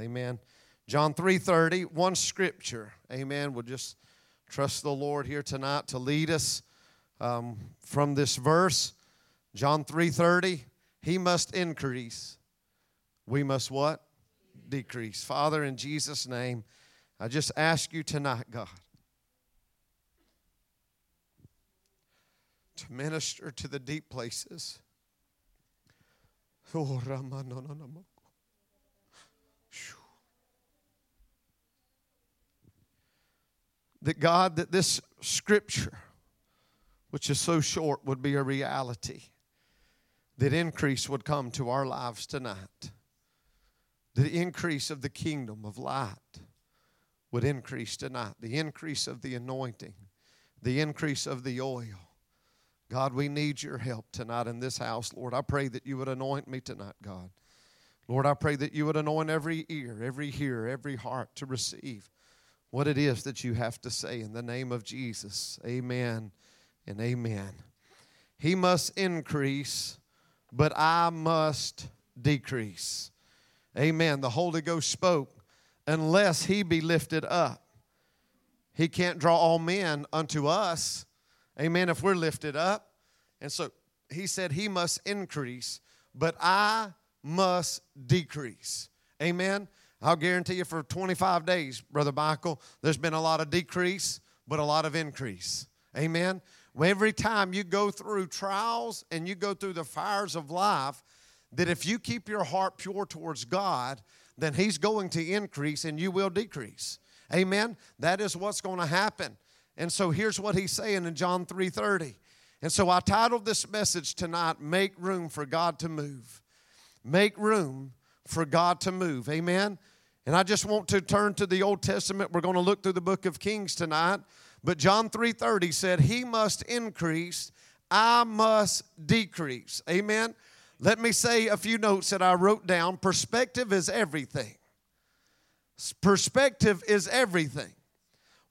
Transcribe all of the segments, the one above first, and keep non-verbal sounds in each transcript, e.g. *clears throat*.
Amen. John 3:30, one scripture. Amen. We'll just trust the Lord here tonight to lead us um, from this verse. John 3:30, he must increase. We must what? Decrease. Father, in Jesus' name, I just ask you tonight, God, to minister to the deep places. Oh, that God, that this scripture, which is so short, would be a reality. That increase would come to our lives tonight. The increase of the kingdom of light would increase tonight. The increase of the anointing, the increase of the oil. God, we need your help tonight in this house, Lord. I pray that you would anoint me tonight, God. Lord, I pray that you would anoint every ear, every hearer, every heart to receive what it is that you have to say in the name of Jesus. Amen and amen. He must increase, but I must decrease. Amen. The Holy Ghost spoke, unless he be lifted up. He can't draw all men unto us. Amen. If we're lifted up. And so he said, He must increase, but I must decrease. Amen. I'll guarantee you for 25 days, Brother Michael, there's been a lot of decrease, but a lot of increase. Amen. Every time you go through trials and you go through the fires of life, that if you keep your heart pure towards God, then He's going to increase and you will decrease. Amen. That is what's going to happen. And so here's what He's saying in John 3:30. And so I titled this message tonight, Make Room for God to Move. Make room for God to move. Amen. And I just want to turn to the Old Testament. We're going to look through the book of Kings tonight. But John 3:30 said, "He must increase, I must decrease." Amen. Let me say a few notes that I wrote down. Perspective is everything. Perspective is everything.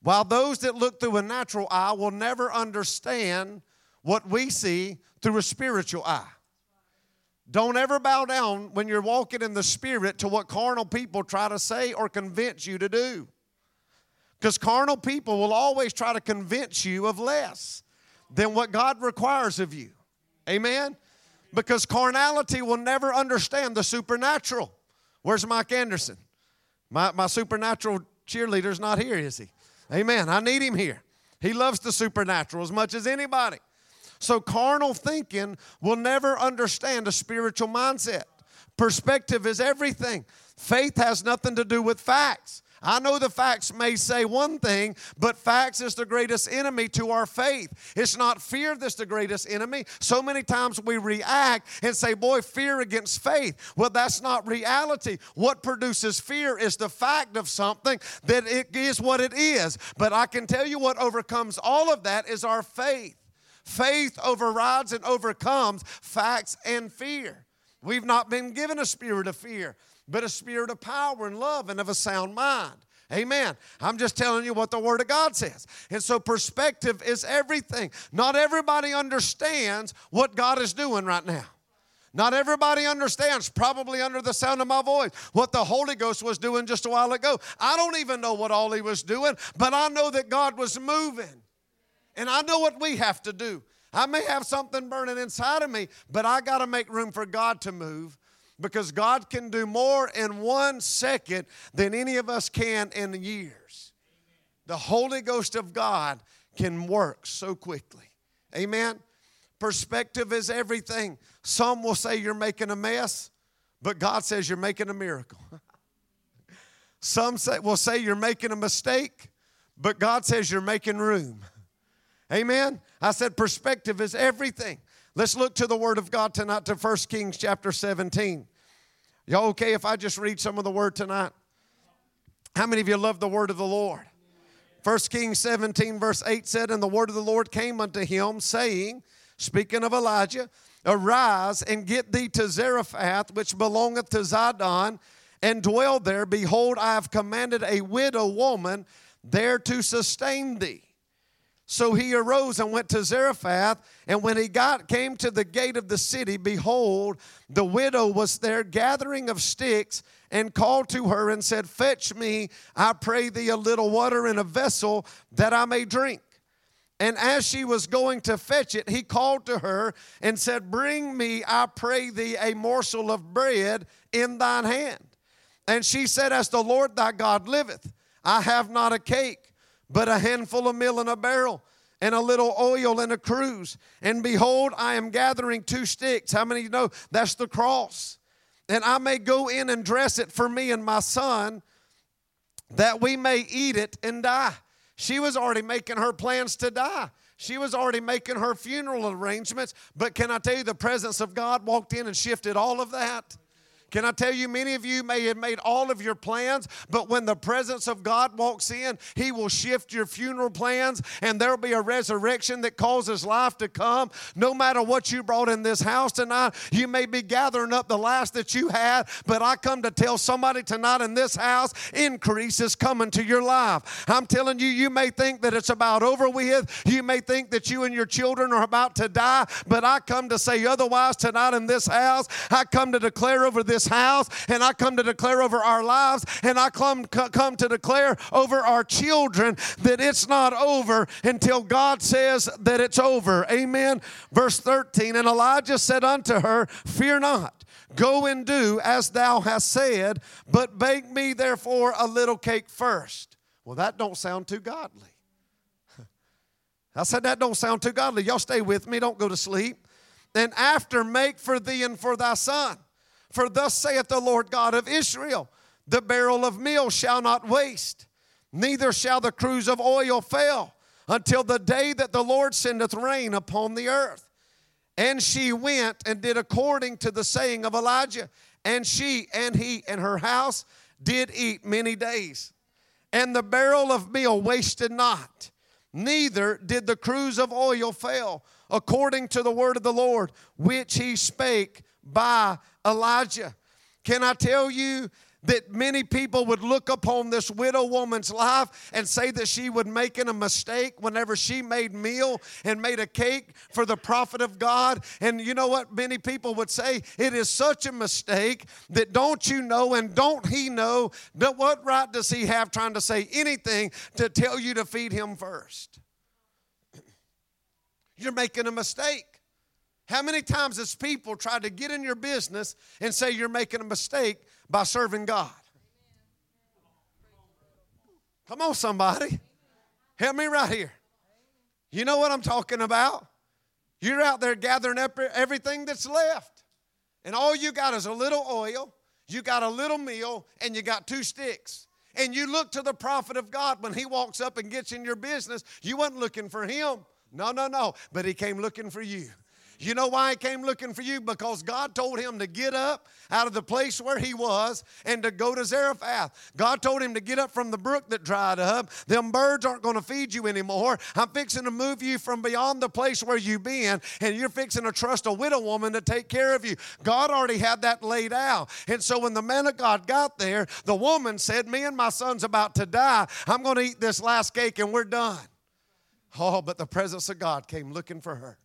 While those that look through a natural eye will never understand what we see through a spiritual eye. Don't ever bow down when you're walking in the Spirit to what carnal people try to say or convince you to do. Because carnal people will always try to convince you of less than what God requires of you. Amen? Because carnality will never understand the supernatural. Where's Mike Anderson? My, my supernatural cheerleader's not here, is he? Amen. I need him here. He loves the supernatural as much as anybody. So, carnal thinking will never understand a spiritual mindset. Perspective is everything. Faith has nothing to do with facts. I know the facts may say one thing, but facts is the greatest enemy to our faith. It's not fear that's the greatest enemy. So many times we react and say, Boy, fear against faith. Well, that's not reality. What produces fear is the fact of something that it is what it is. But I can tell you what overcomes all of that is our faith. Faith overrides and overcomes facts and fear. We've not been given a spirit of fear, but a spirit of power and love and of a sound mind. Amen. I'm just telling you what the Word of God says. And so, perspective is everything. Not everybody understands what God is doing right now. Not everybody understands, probably under the sound of my voice, what the Holy Ghost was doing just a while ago. I don't even know what all He was doing, but I know that God was moving. And I know what we have to do. I may have something burning inside of me, but I got to make room for God to move because God can do more in one second than any of us can in years. The Holy Ghost of God can work so quickly. Amen. Perspective is everything. Some will say you're making a mess, but God says you're making a miracle. *laughs* Some say, will say you're making a mistake, but God says you're making room. Amen. I said perspective is everything. Let's look to the word of God tonight to 1 Kings chapter 17. Y'all okay if I just read some of the word tonight? How many of you love the word of the Lord? 1 Kings 17, verse 8 said, And the word of the Lord came unto him, saying, Speaking of Elijah, Arise and get thee to Zarephath, which belongeth to Zidon, and dwell there. Behold, I have commanded a widow woman there to sustain thee. So he arose and went to Zarephath. And when he got came to the gate of the city, behold, the widow was there gathering of sticks, and called to her and said, Fetch me, I pray thee, a little water in a vessel that I may drink. And as she was going to fetch it, he called to her and said, Bring me, I pray thee, a morsel of bread in thine hand. And she said, As the Lord thy God liveth, I have not a cake, but a handful of meal in a barrel, and a little oil in a cruse. And behold, I am gathering two sticks. How many know that's the cross? And I may go in and dress it for me and my son, that we may eat it and die. She was already making her plans to die. She was already making her funeral arrangements. But can I tell you, the presence of God walked in and shifted all of that? Can I tell you, many of you may have made all of your plans, but when the presence of God walks in, He will shift your funeral plans and there'll be a resurrection that causes life to come. No matter what you brought in this house tonight, you may be gathering up the last that you had, but I come to tell somebody tonight in this house, increase is coming to your life. I'm telling you, you may think that it's about over with. You may think that you and your children are about to die, but I come to say otherwise tonight in this house. I come to declare over this this house, and I come to declare over our lives, and I come, come to declare over our children that it's not over until God says that it's over. Amen. Verse 13 And Elijah said unto her, Fear not. Go and do as thou hast said, but bake me therefore a little cake first. Well, that don't sound too godly. I said that don't sound too godly. Y'all stay with me, don't go to sleep. And after make for thee and for thy son. For thus saith the Lord God of Israel the barrel of meal shall not waste, neither shall the cruse of oil fail until the day that the Lord sendeth rain upon the earth. And she went and did according to the saying of Elijah. And she and he and her house did eat many days. And the barrel of meal wasted not, neither did the cruse of oil fail, according to the word of the Lord, which he spake by Elijah. Can I tell you that many people would look upon this widow woman's life and say that she was making a mistake whenever she made meal and made a cake for the prophet of God. And you know what many people would say? It is such a mistake that don't you know and don't he know that what right does he have trying to say anything to tell you to feed him first? *clears throat* You're making a mistake. How many times has people tried to get in your business and say you're making a mistake by serving God? Come on, somebody. Help me right here. You know what I'm talking about? You're out there gathering up everything that's left. And all you got is a little oil, you got a little meal, and you got two sticks. And you look to the prophet of God when he walks up and gets in your business. You wasn't looking for him. No, no, no. But he came looking for you. You know why he came looking for you? Because God told him to get up out of the place where he was and to go to Zarephath. God told him to get up from the brook that dried up. Them birds aren't going to feed you anymore. I'm fixing to move you from beyond the place where you've been, and you're fixing to trust a widow woman to take care of you. God already had that laid out. And so when the man of God got there, the woman said, Me and my son's about to die. I'm going to eat this last cake and we're done. Oh, but the presence of God came looking for her.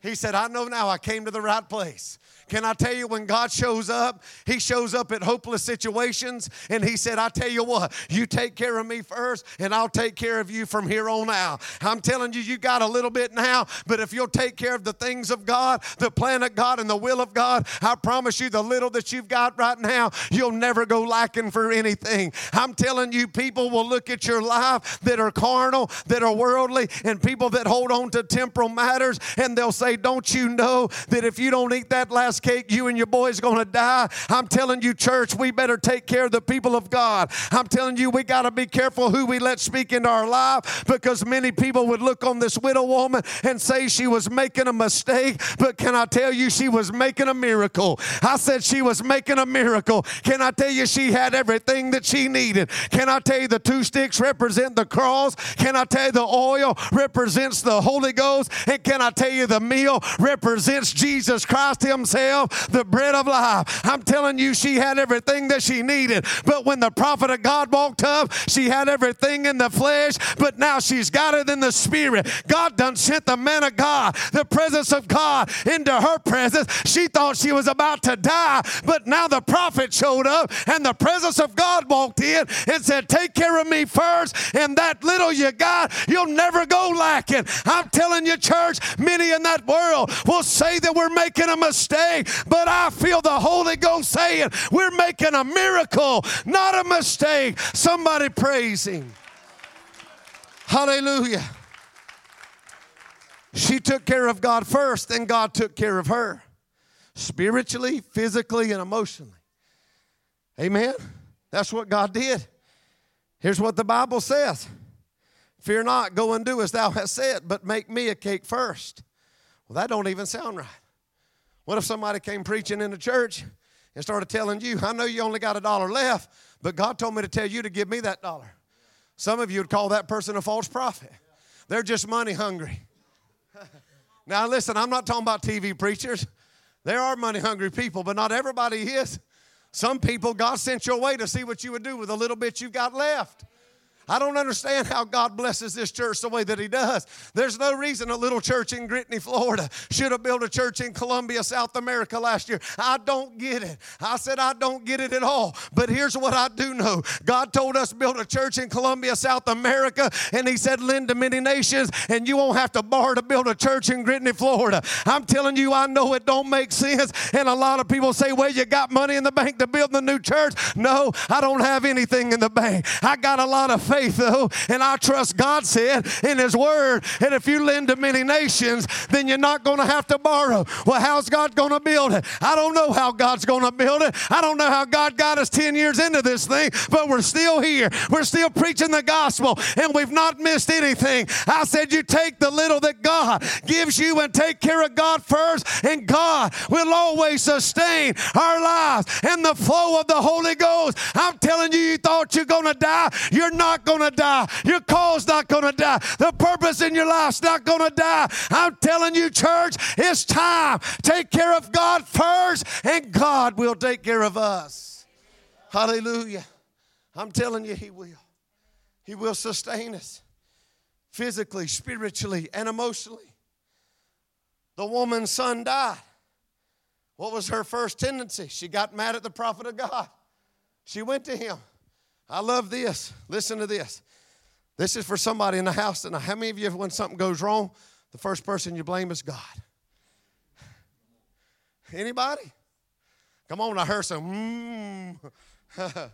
He said, I know now I came to the right place. Can I tell you, when God shows up, He shows up at hopeless situations. And He said, I tell you what, you take care of me first, and I'll take care of you from here on out. I'm telling you, you got a little bit now, but if you'll take care of the things of God, the plan of God, and the will of God, I promise you, the little that you've got right now, you'll never go lacking for anything. I'm telling you, people will look at your life that are carnal, that are worldly, and people that hold on to temporal matters, and they'll say, Don't you know that if you don't eat that last cake, you and your boy's going to die. I'm telling you, church, we better take care of the people of God. I'm telling you, we got to be careful who we let speak into our life because many people would look on this widow woman and say she was making a mistake. But can I tell you, she was making a miracle? I said she was making a miracle. Can I tell you, she had everything that she needed? Can I tell you, the two sticks represent the cross? Can I tell you, the oil represents the Holy Ghost? And can I tell you, the meal represents Jesus Christ Himself, the bread of life. I'm telling you, she had everything that she needed. But when the prophet of God walked up, she had everything in the flesh, but now she's got it in the spirit. God done sent the man of God, the presence of God, into her presence. She thought she was about to die, but now the prophet showed up and the presence of God walked in and said, Take care of me first, and that little you got, you'll never go lacking. I'm telling you, church, many in that world will say that we're making a mistake, but I feel the Holy Ghost saying we're making a miracle, not a mistake. Somebody praise Him. Hallelujah. She took care of God first, then God took care of her spiritually, physically, and emotionally. Amen. That's what God did. Here's what the Bible says Fear not, go and do as thou hast said, but make me a cake first. Well, that don't even sound right. What if somebody came preaching in the church and started telling you, I know you only got a dollar left, but God told me to tell you to give me that dollar. Some of you would call that person a false prophet. They're just money hungry. *laughs* now, listen, I'm not talking about TV preachers. There are money hungry people, but not everybody is. Some people, God sent your way to see what you would do with the little bit you've got left. I don't understand how God blesses this church the way that He does. There's no reason a little church in Gritney, Florida should have built a church in Colombia, South America last year. I don't get it. I said, I don't get it at all. But here's what I do know God told us build a church in Colombia, South America, and He said, lend to many nations, and you won't have to borrow to build a church in Gritney, Florida. I'm telling you, I know it don't make sense. And a lot of people say, well, you got money in the bank to build the new church. No, I don't have anything in the bank. I got a lot of faith faith, though, and I trust God said in His Word. And if you lend to many nations, then you're not going to have to borrow. Well, how's God going to build it? I don't know how God's going to build it. I don't know how God got us 10 years into this thing, but we're still here. We're still preaching the gospel, and we've not missed anything. I said, You take the little that God gives you and take care of God first, and God will always sustain our lives and the flow of the Holy Ghost. I'm telling you, you thought you're going to die. You're not going to die. Your call's not going to die. The purpose in your life's not going to die. I'm telling you, church, it's time. Take care of God first, and God will take care of us. Hallelujah. I'm telling you, He will. He will sustain us physically, spiritually, and emotionally. The woman's son died. What was her first tendency? She got mad at the prophet of God. She went to him. I love this. Listen to this. This is for somebody in the house tonight. How many of you, when something goes wrong, the first person you blame is God? Anybody? Come on, I heard some. Mm. *laughs*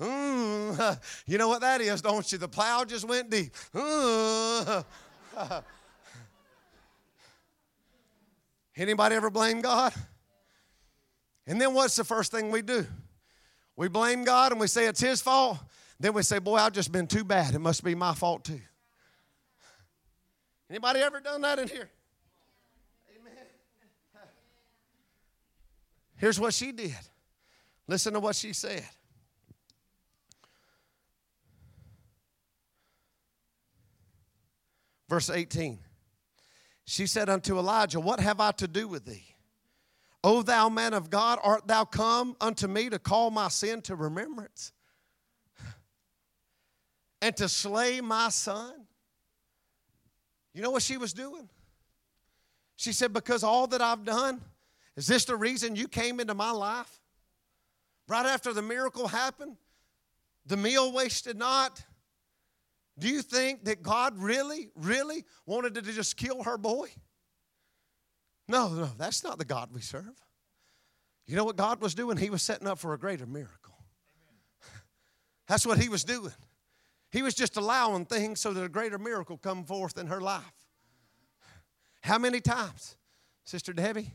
mm. *laughs* You know what that is, don't you? The plow just went deep. *laughs* Anybody ever blame God? And then what's the first thing we do? We blame God and we say it's His fault. Then we say, Boy, I've just been too bad. It must be my fault too. Anybody ever done that in here? Amen. Here's what she did. Listen to what she said. Verse 18. She said unto Elijah, What have I to do with thee? O thou man of God, art thou come unto me to call my sin to remembrance *sighs* and to slay my son? You know what she was doing? She said, Because all that I've done, is this the reason you came into my life? Right after the miracle happened, the meal wasted not. Do you think that God really, really wanted to just kill her boy? No, no, that's not the God we serve. You know what God was doing? He was setting up for a greater miracle. *laughs* That's what he was doing. He was just allowing things so that a greater miracle come forth in her life. How many times, Sister Debbie?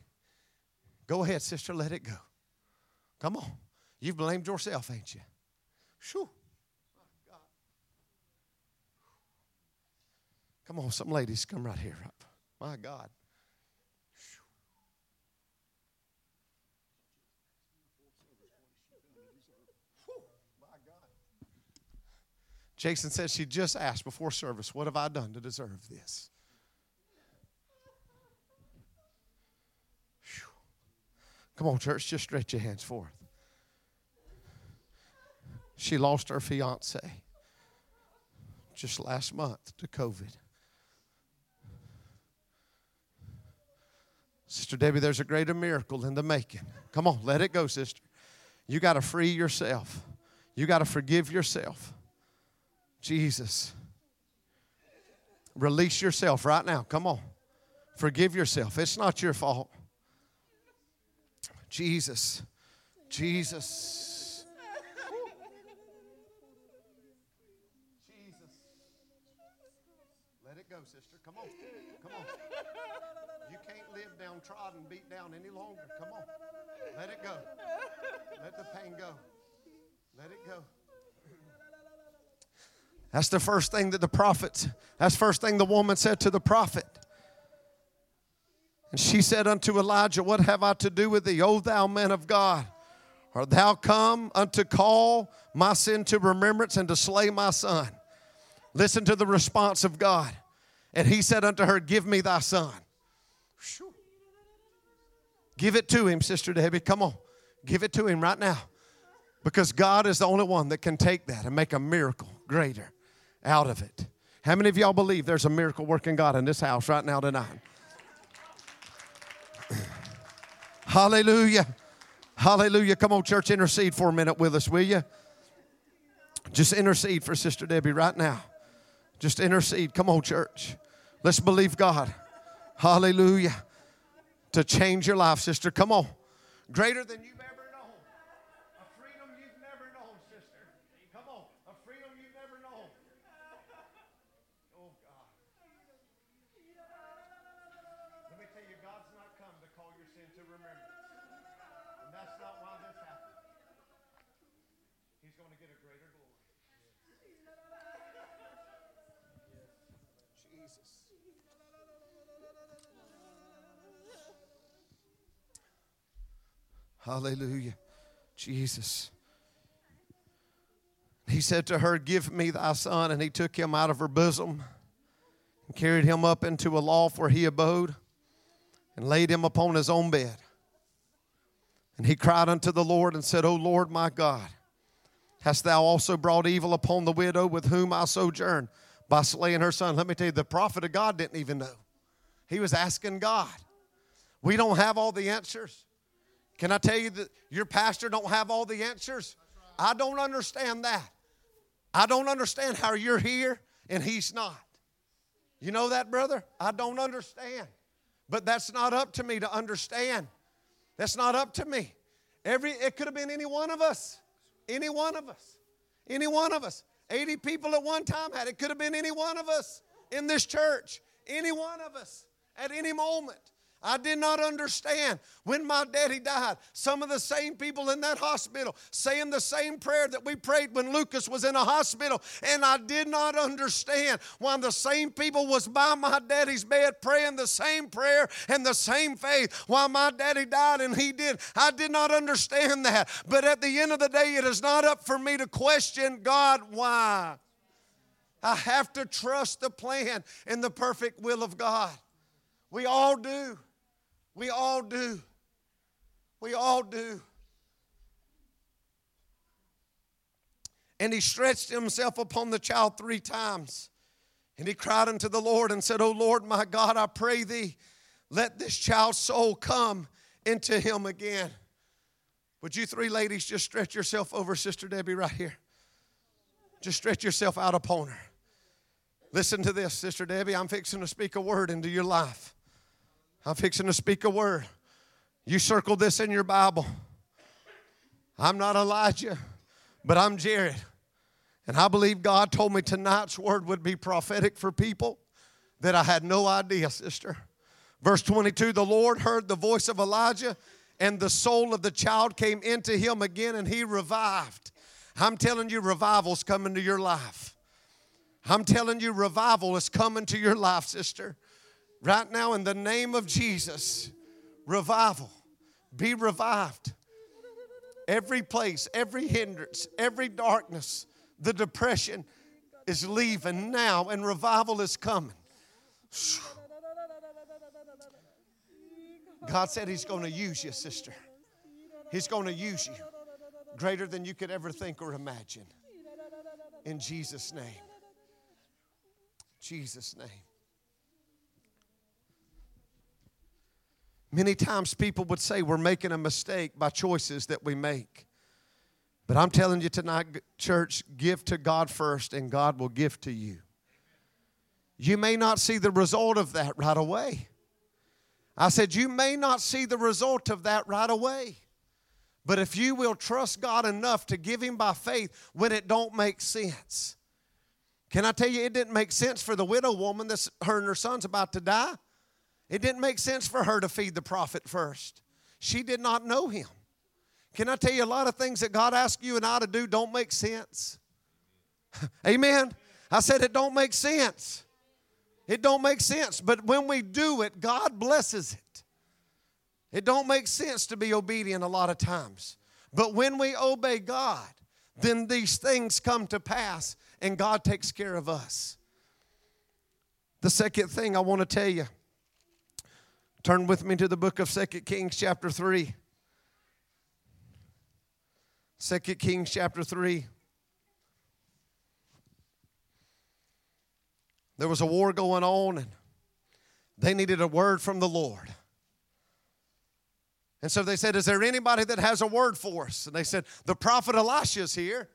Go ahead, sister, let it go. Come on. You've blamed yourself, ain't you? Shoo. Come on, some ladies, come right here up. My God. Jason says she just asked before service, What have I done to deserve this? Whew. Come on, church, just stretch your hands forth. She lost her fiance just last month to COVID. Sister Debbie, there's a greater miracle in the making. Come on, let it go, sister. You got to free yourself, you got to forgive yourself. Jesus. Release yourself right now. Come on. Forgive yourself. It's not your fault. Jesus. Jesus. Jesus. Let it go, sister. Come on. Come on. You can't live downtrodden, beat down any longer. Come on. Let it go. Let the pain go. Let it go. That's the first thing that the prophets, that's first thing the woman said to the prophet. And she said unto Elijah, What have I to do with thee, O thou man of God? Art thou come unto call my sin to remembrance and to slay my son? Listen to the response of God. And he said unto her, Give me thy son. Give it to him, Sister Debbie. Come on. Give it to him right now. Because God is the only one that can take that and make a miracle greater out of it. How many of y'all believe there's a miracle working God in this house right now tonight? *clears throat* Hallelujah. Hallelujah. Come on, church, intercede for a minute with us, will you? Just intercede for Sister Debbie right now. Just intercede. Come on, church. Let's believe God. Hallelujah. To change your life, sister. Come on. Greater than you Hallelujah. Jesus. He said to her, Give me thy son. And he took him out of her bosom and carried him up into a loft where he abode and laid him upon his own bed. And he cried unto the Lord and said, O Lord my God, hast thou also brought evil upon the widow with whom I sojourn by slaying her son? Let me tell you, the prophet of God didn't even know. He was asking God. We don't have all the answers. Can I tell you that your pastor don't have all the answers? I don't understand that. I don't understand how you're here and he's not. You know that, brother? I don't understand. But that's not up to me to understand. That's not up to me. Every it could have been any one of us. Any one of us. Any one of us. 80 people at one time had it could have been any one of us in this church. Any one of us at any moment. I did not understand when my daddy died. Some of the same people in that hospital saying the same prayer that we prayed when Lucas was in a hospital. And I did not understand why the same people was by my daddy's bed praying the same prayer and the same faith while my daddy died and he did. I did not understand that. But at the end of the day, it is not up for me to question God why. I have to trust the plan and the perfect will of God. We all do. We all do. We all do. And he stretched himself upon the child three times. And he cried unto the Lord and said, O Lord my God, I pray thee, let this child's soul come into him again. Would you three ladies just stretch yourself over Sister Debbie right here? Just stretch yourself out upon her. Listen to this, Sister Debbie. I'm fixing to speak a word into your life. I'm fixing to speak a word. You circle this in your Bible. I'm not Elijah, but I'm Jared. And I believe God told me tonight's word would be prophetic for people that I had no idea, sister. Verse 22 The Lord heard the voice of Elijah, and the soul of the child came into him again, and he revived. I'm telling you, revival's coming to your life. I'm telling you, revival is coming to your life, sister. Right now, in the name of Jesus, revival. Be revived. Every place, every hindrance, every darkness, the depression is leaving now, and revival is coming. God said He's going to use you, sister. He's going to use you greater than you could ever think or imagine. In Jesus' name. Jesus' name. Many times people would say we're making a mistake by choices that we make. But I'm telling you tonight, church, give to God first, and God will give to you. You may not see the result of that right away. I said, You may not see the result of that right away. But if you will trust God enough to give Him by faith when it don't make sense. Can I tell you, it didn't make sense for the widow woman that her and her son's about to die. It didn't make sense for her to feed the prophet first. She did not know him. Can I tell you, a lot of things that God asks you and I to do don't make sense. *laughs* Amen. I said it don't make sense. It don't make sense, but when we do it, God blesses it. It don't make sense to be obedient a lot of times. But when we obey God, then these things come to pass and God takes care of us. The second thing I want to tell you, turn with me to the book of Second Kings, chapter 3. 2 Kings, chapter 3. There was a war going on, and they needed a word from the Lord. And so they said, Is there anybody that has a word for us? And they said, The prophet Elisha is here.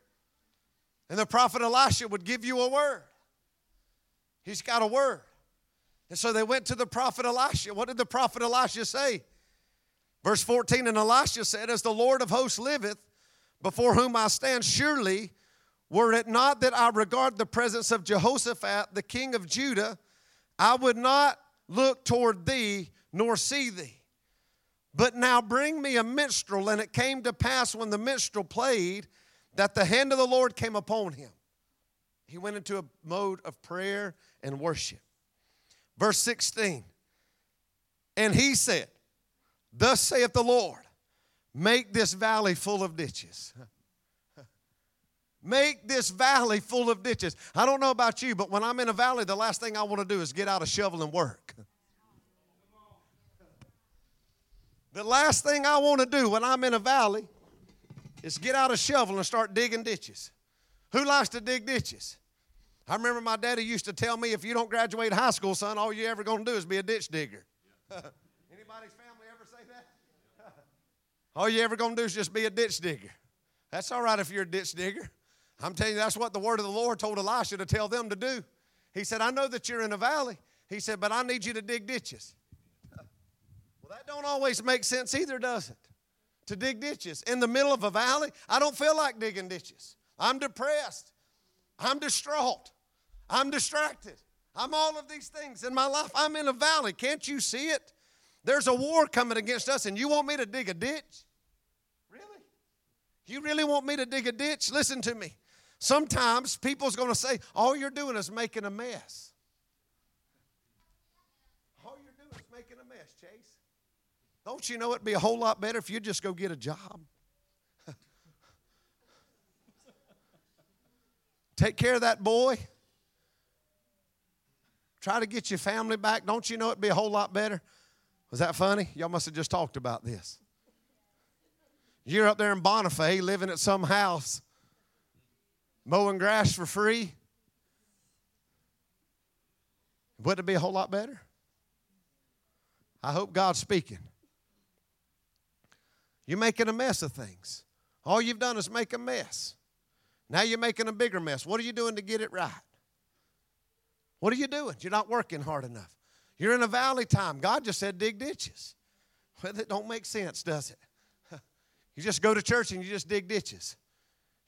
And the prophet Elisha would give you a word. He's got a word. And so they went to the prophet Elisha. What did the prophet Elisha say? Verse 14 And Elisha said, As the Lord of hosts liveth, before whom I stand, surely were it not that I regard the presence of Jehoshaphat, the king of Judah, I would not look toward thee nor see thee. But now bring me a minstrel. And it came to pass when the minstrel played that the hand of the Lord came upon him. He went into a mode of prayer and worship. Verse 16 And he said, Thus saith the Lord, make this valley full of ditches. *laughs* Make this valley full of ditches. I don't know about you, but when I'm in a valley, the last thing I want to do is get out a shovel and work. *laughs* The last thing I want to do when I'm in a valley is get out a shovel and start digging ditches. Who likes to dig ditches? I remember my daddy used to tell me if you don't graduate high school, son, all you're ever going to do is be a ditch digger. *laughs* Anybody's family ever say that? *laughs* all you ever going to do is just be a ditch digger. That's all right if you're a ditch digger. I'm telling you, that's what the word of the Lord told Elisha to tell them to do. He said, I know that you're in a valley. He said, but I need you to dig ditches. *laughs* Well, that don't always make sense either, does it? To dig ditches in the middle of a valley. I don't feel like digging ditches. I'm depressed. I'm distraught. I'm distracted. I'm all of these things in my life. I'm in a valley. Can't you see it? There's a war coming against us, and you want me to dig a ditch? Really? You really want me to dig a ditch? Listen to me. Sometimes people's going to say, all you're doing is making a mess. All you're doing is making a mess, Chase. Don't you know it'd be a whole lot better if you just go get a job? *laughs* Take care of that boy. Try to get your family back. Don't you know it'd be a whole lot better? Was that funny? Y'all must have just talked about this. You're up there in Bonifay living at some house, mowing grass for free. Wouldn't it be a whole lot better? I hope God's speaking. You're making a mess of things. All you've done is make a mess. Now you're making a bigger mess. What are you doing to get it right? What are you doing? You're not working hard enough. You're in a valley time. God just said dig ditches. Well, that don't make sense, does it? *laughs* You just go to church and you just dig ditches.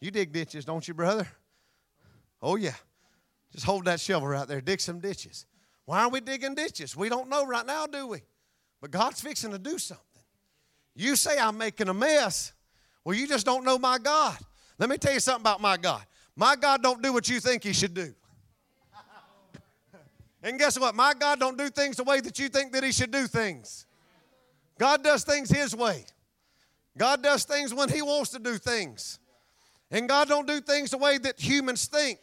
You dig ditches, don't you, brother? Oh, yeah. Just hold that shovel right there. Dig some ditches. Why are we digging ditches? We don't know right now, do we? But God's fixing to do something. You say I'm making a mess. Well, you just don't know my God. Let me tell you something about my God. My God don't do what you think he should do. And guess what? My God don't do things the way that you think that he should do things. God does things his way. God does things when he wants to do things. And God don't do things the way that humans think.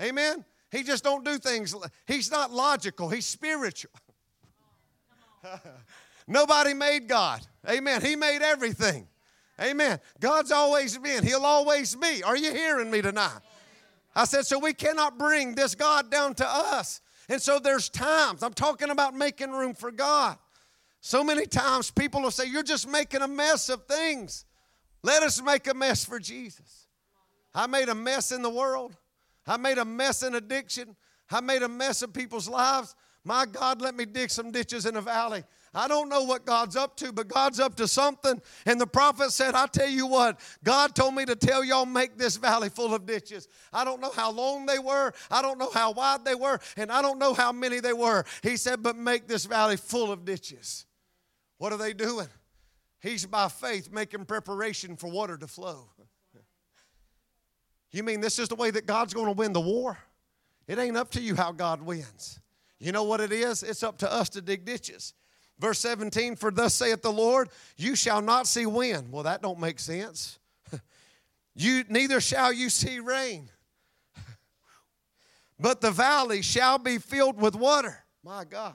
Amen. He just don't do things. He's not logical. He's spiritual. *laughs* Nobody made God. Amen. He made everything. Amen. God's always been. He'll always be. Are you hearing me tonight? I said, so we cannot bring this God down to us. And so there's times, I'm talking about making room for God. So many times people will say, You're just making a mess of things. Let us make a mess for Jesus. I made a mess in the world. I made a mess in addiction. I made a mess of people's lives. My God, let me dig some ditches in the valley. I don't know what God's up to, but God's up to something. And the prophet said, I tell you what, God told me to tell y'all make this valley full of ditches. I don't know how long they were, I don't know how wide they were, and I don't know how many they were. He said, but make this valley full of ditches. What are they doing? He's by faith making preparation for water to flow. You mean this is the way that God's going to win the war? It ain't up to you how God wins. You know what it is? It's up to us to dig ditches. Verse 17, for thus saith the Lord, you shall not see wind. Well, that don't make sense. *laughs* you neither shall you see rain. *laughs* but the valley shall be filled with water. My God.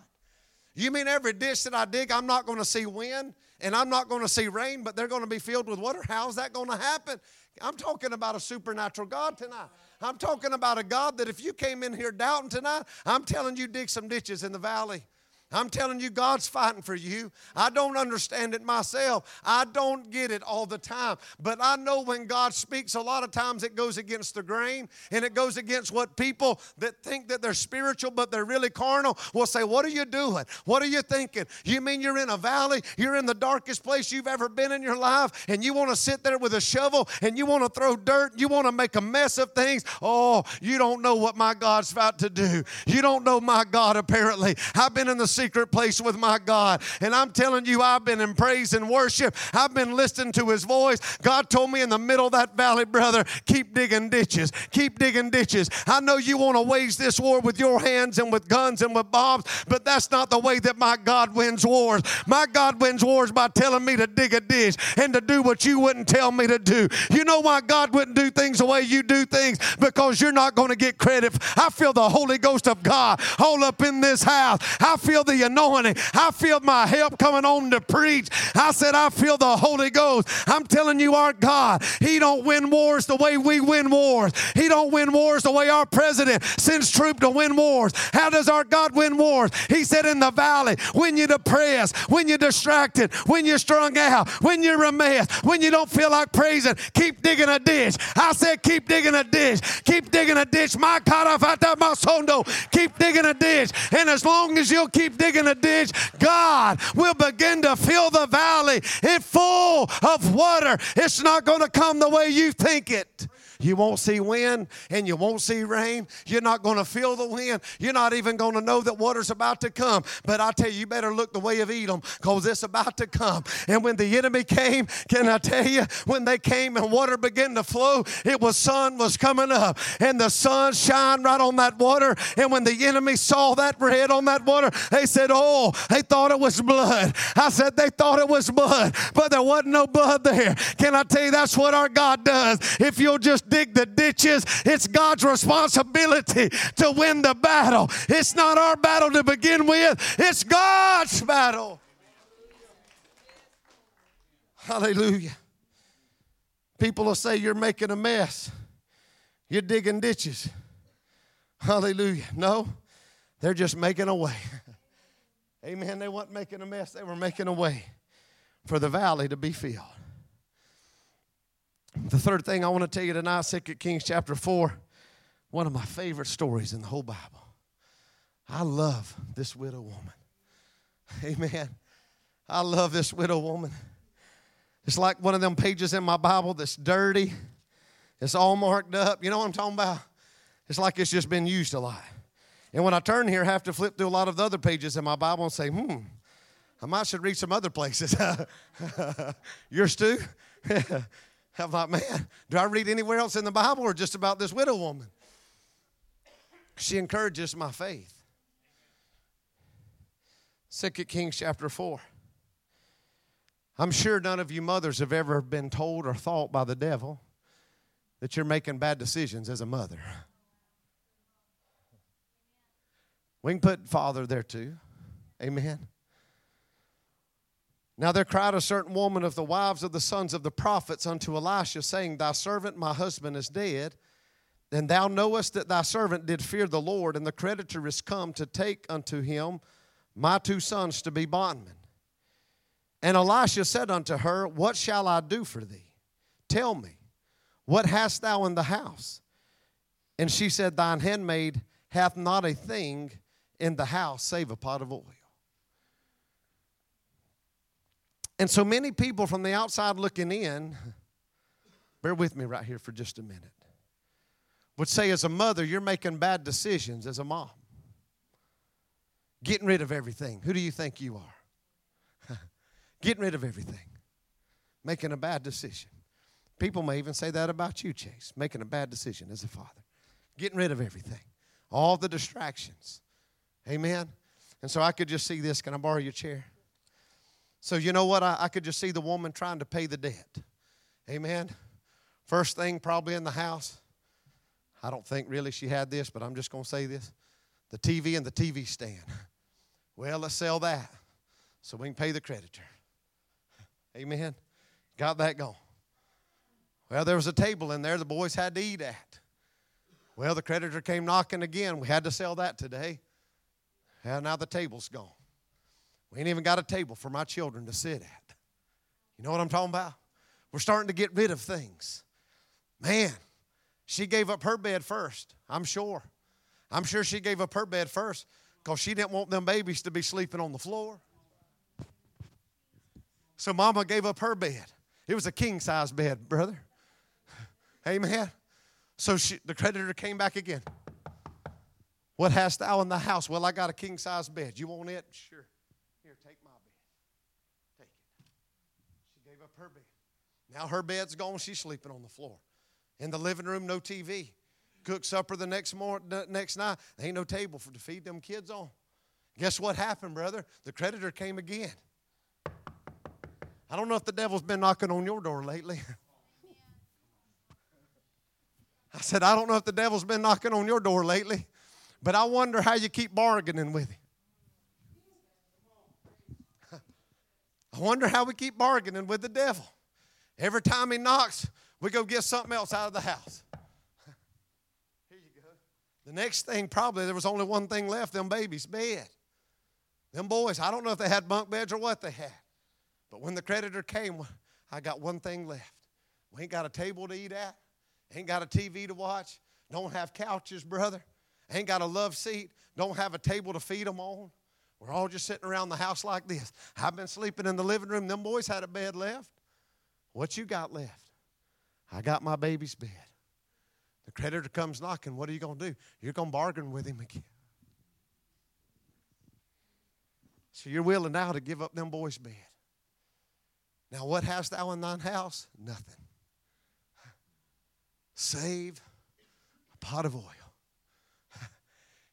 You mean every ditch that I dig, I'm not going to see wind and I'm not going to see rain, but they're going to be filled with water? How's that going to happen? I'm talking about a supernatural God tonight. I'm talking about a God that if you came in here doubting tonight, I'm telling you, dig some ditches in the valley. I'm telling you, God's fighting for you. I don't understand it myself. I don't get it all the time. But I know when God speaks, a lot of times it goes against the grain and it goes against what people that think that they're spiritual but they're really carnal will say, What are you doing? What are you thinking? You mean you're in a valley? You're in the darkest place you've ever been in your life and you want to sit there with a shovel and you want to throw dirt? You want to make a mess of things? Oh, you don't know what my God's about to do. You don't know my God, apparently. I've been in the secret place with my God. And I'm telling you, I've been in praise and worship. I've been listening to his voice. God told me in the middle of that valley, brother, keep digging ditches. Keep digging ditches. I know you want to wage this war with your hands and with guns and with bombs, but that's not the way that my God wins wars. My God wins wars by telling me to dig a ditch and to do what you wouldn't tell me to do. You know why God wouldn't do things the way you do things? Because you're not going to get credit. I feel the Holy Ghost of God all up in this house. I feel the anointing. I feel my help coming on to preach. I said, I feel the Holy Ghost. I'm telling you, our God, He don't win wars the way we win wars. He don't win wars the way our president sends troops to win wars. How does our God win wars? He said, in the valley, when you're depressed, when you're distracted, when you're strung out, when you're a mess, when you don't feel like praising, keep digging a ditch. I said, keep digging a ditch. Keep digging a ditch. My God, I've had that my sondo. Keep digging a ditch. And as long as you'll keep digging a ditch, God will begin to fill the valley it full of water. It's not going to come the way you think it. You won't see wind and you won't see rain. You're not going to feel the wind. You're not even going to know that water's about to come. But I tell you, you better look the way of Edom because it's about to come. And when the enemy came, can I tell you, when they came and water began to flow, it was sun was coming up and the sun shined right on that water. And when the enemy saw that red on that water, they said, Oh, they thought it was blood. I said, They thought it was blood, but there wasn't no blood there. Can I tell you, that's what our God does. If you'll just dig the ditches. It's God's responsibility to win the battle. It's not our battle to begin with, it's God's battle. Hallelujah. People will say you're making a mess. You're digging ditches. Hallelujah. No, they're just making a way. *laughs* Amen. They weren't making a mess, they were making a way for the valley to be filled. The third thing I want to tell you tonight, 2 Kings chapter 4, one of my favorite stories in the whole Bible. I love this widow woman. *laughs* Amen. I love this widow woman. It's like one of them pages in my Bible that's dirty. It's all marked up. You know what I'm talking about? It's like it's just been used a lot. And when I turn here, I have to flip through a lot of the other pages in my Bible and say, hmm, I might should read some other places. *laughs* Yours too? *laughs* I'm like, man, do I read anywhere else in the Bible or just about this widow woman? She encourages my faith. Second Kings chapter 4. I'm sure none of you mothers have ever been told or thought by the devil that you're making bad decisions as a mother. We can put father there too. Amen. Now there cried a certain woman of the wives of the sons of the prophets unto Elisha, saying, Thy servant, my husband, is dead. And thou knowest that thy servant did fear the Lord, and the creditor is come to take unto him my two sons to be bondmen. And Elisha said unto her, What shall I do for thee? Tell me, what hast thou in the house? And she said, Thine handmaid hath not a thing in the house save a pot of oil. And so many people from the outside looking in, bear with me right here for just a minute, would say, as a mother, you're making bad decisions as a mom. Getting rid of everything. Who do you think you are? *laughs* Getting rid of everything. Making a bad decision. People may even say that about you, Chase, making a bad decision as a father. Getting rid of everything. All the distractions. Amen. And so I could just see this. Can I borrow your chair? So, you know what? I, I could just see the woman trying to pay the debt. Amen. First thing, probably in the house. I don't think really she had this, but I'm just going to say this the TV and the TV stand. Well, let's sell that so we can pay the creditor. Amen. Got that going. Well, there was a table in there the boys had to eat at. Well, the creditor came knocking again. We had to sell that today. And now the table's gone. We ain't even got a table for my children to sit at. You know what I'm talking about? We're starting to get rid of things. Man, she gave up her bed first, I'm sure. I'm sure she gave up her bed first because she didn't want them babies to be sleeping on the floor. So mama gave up her bed. It was a king size bed, brother. Amen. So she, the creditor came back again. What hast thou in the house? Well, I got a king size bed. You want it? Sure. Here, take my bed. Take it. She gave up her bed. Now her bed's gone. She's sleeping on the floor. In the living room, no TV. Cook supper the next morning, next night. There ain't no table for to feed them kids on. Guess what happened, brother? The creditor came again. I don't know if the devil's been knocking on your door lately. *laughs* I said, I don't know if the devil's been knocking on your door lately, but I wonder how you keep bargaining with him. Wonder how we keep bargaining with the devil. Every time he knocks, we go get something else out of the house. *laughs* Here you go. The next thing, probably, there was only one thing left them babies' bed. Them boys, I don't know if they had bunk beds or what they had. But when the creditor came, I got one thing left. We ain't got a table to eat at. Ain't got a TV to watch. Don't have couches, brother. Ain't got a love seat. Don't have a table to feed them on. We're all just sitting around the house like this. I've been sleeping in the living room. Them boys had a bed left. What you got left? I got my baby's bed. The creditor comes knocking. What are you going to do? You're going to bargain with him again. So you're willing now to give up them boys' bed. Now, what hast thou in thine house? Nothing save a pot of oil.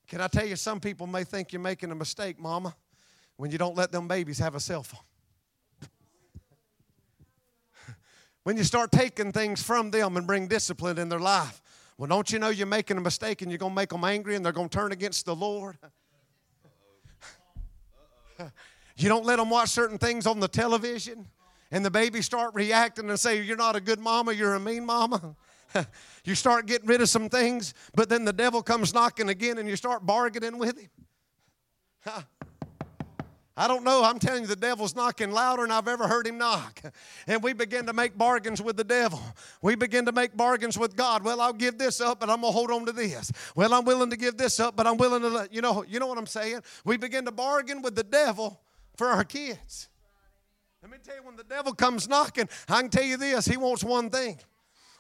Can I tell you, some people may think you're making a mistake, mama, when you don't let them babies have a cell phone. *laughs* when you start taking things from them and bring discipline in their life. Well, don't you know you're making a mistake and you're going to make them angry and they're going to turn against the Lord? *laughs* you don't let them watch certain things on the television and the babies start reacting and say, You're not a good mama, you're a mean mama. *laughs* you start getting rid of some things, but then the devil comes knocking again and you start bargaining with him. I don't know. I'm telling you, the devil's knocking louder than I've ever heard him knock. And we begin to make bargains with the devil. We begin to make bargains with God. Well, I'll give this up, but I'm gonna hold on to this. Well, I'm willing to give this up, but I'm willing to let you know. You know what I'm saying? We begin to bargain with the devil for our kids. Let me tell you, when the devil comes knocking, I can tell you this: he wants one thing.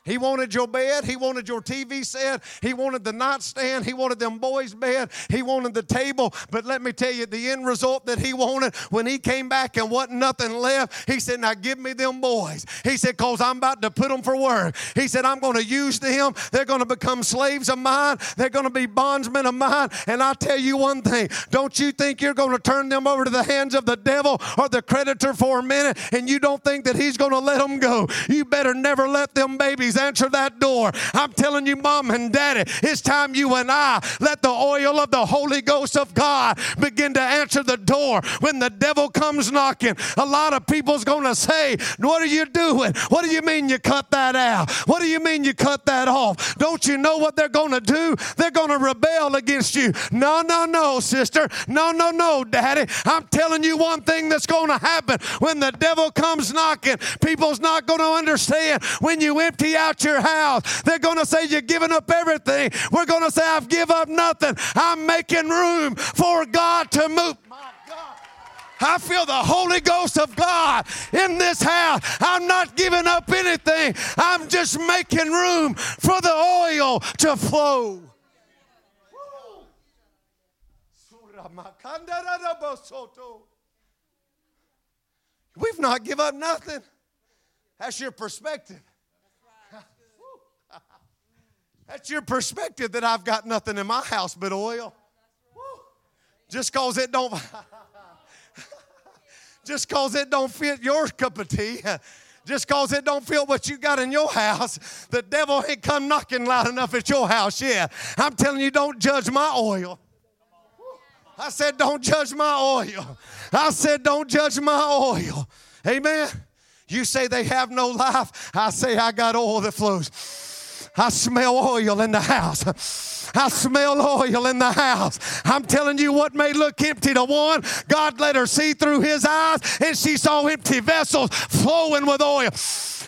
He wanted your bed. He wanted your TV set. He wanted the nightstand. He wanted them boys' bed. He wanted the table. But let me tell you, the end result that he wanted when he came back and wasn't nothing left, he said, Now give me them boys. He said, Because I'm about to put them for work. He said, I'm going to use them. They're going to become slaves of mine. They're going to be bondsmen of mine. And I tell you one thing don't you think you're going to turn them over to the hands of the devil or the creditor for a minute and you don't think that he's going to let them go? You better never let them babies answer that door. I'm telling you, mom and daddy, it's time you and I let the oil of the Holy Ghost of God begin to answer the door when the devil comes knocking. A lot of people's going to say, What are you doing? What do you mean you cut that out? What do you mean you cut that off? Don't you know what they're going to do? They're going to rebel against you. No, no, no, sister. No, no, no, daddy. I'm telling you one thing that's going to happen when the devil comes knocking. People's not going to understand when you empty out your house. They're going to say you're giving up everything. We're going to say, I've give up nothing. I'm making room for God to move. I feel the Holy Ghost of God in this house. I'm not giving up anything. I'm just making room for the oil to flow. We've not give up nothing. That's your perspective. That's your perspective that I've got nothing in my house but oil. Just cause it don't *laughs* just cause it don't fit your cup of tea. *laughs* Just cause it don't fit what you got in your house, *laughs* the devil ain't come knocking loud enough at your house yet. I'm telling you, don't judge my oil. I said, don't judge my oil. I said, don't judge my oil. Amen. You say they have no life. I say, I got oil that flows. I smell oil in the house. I smell oil in the house. I'm telling you what may look empty to one, God let her see through his eyes, and she saw empty vessels flowing with oil.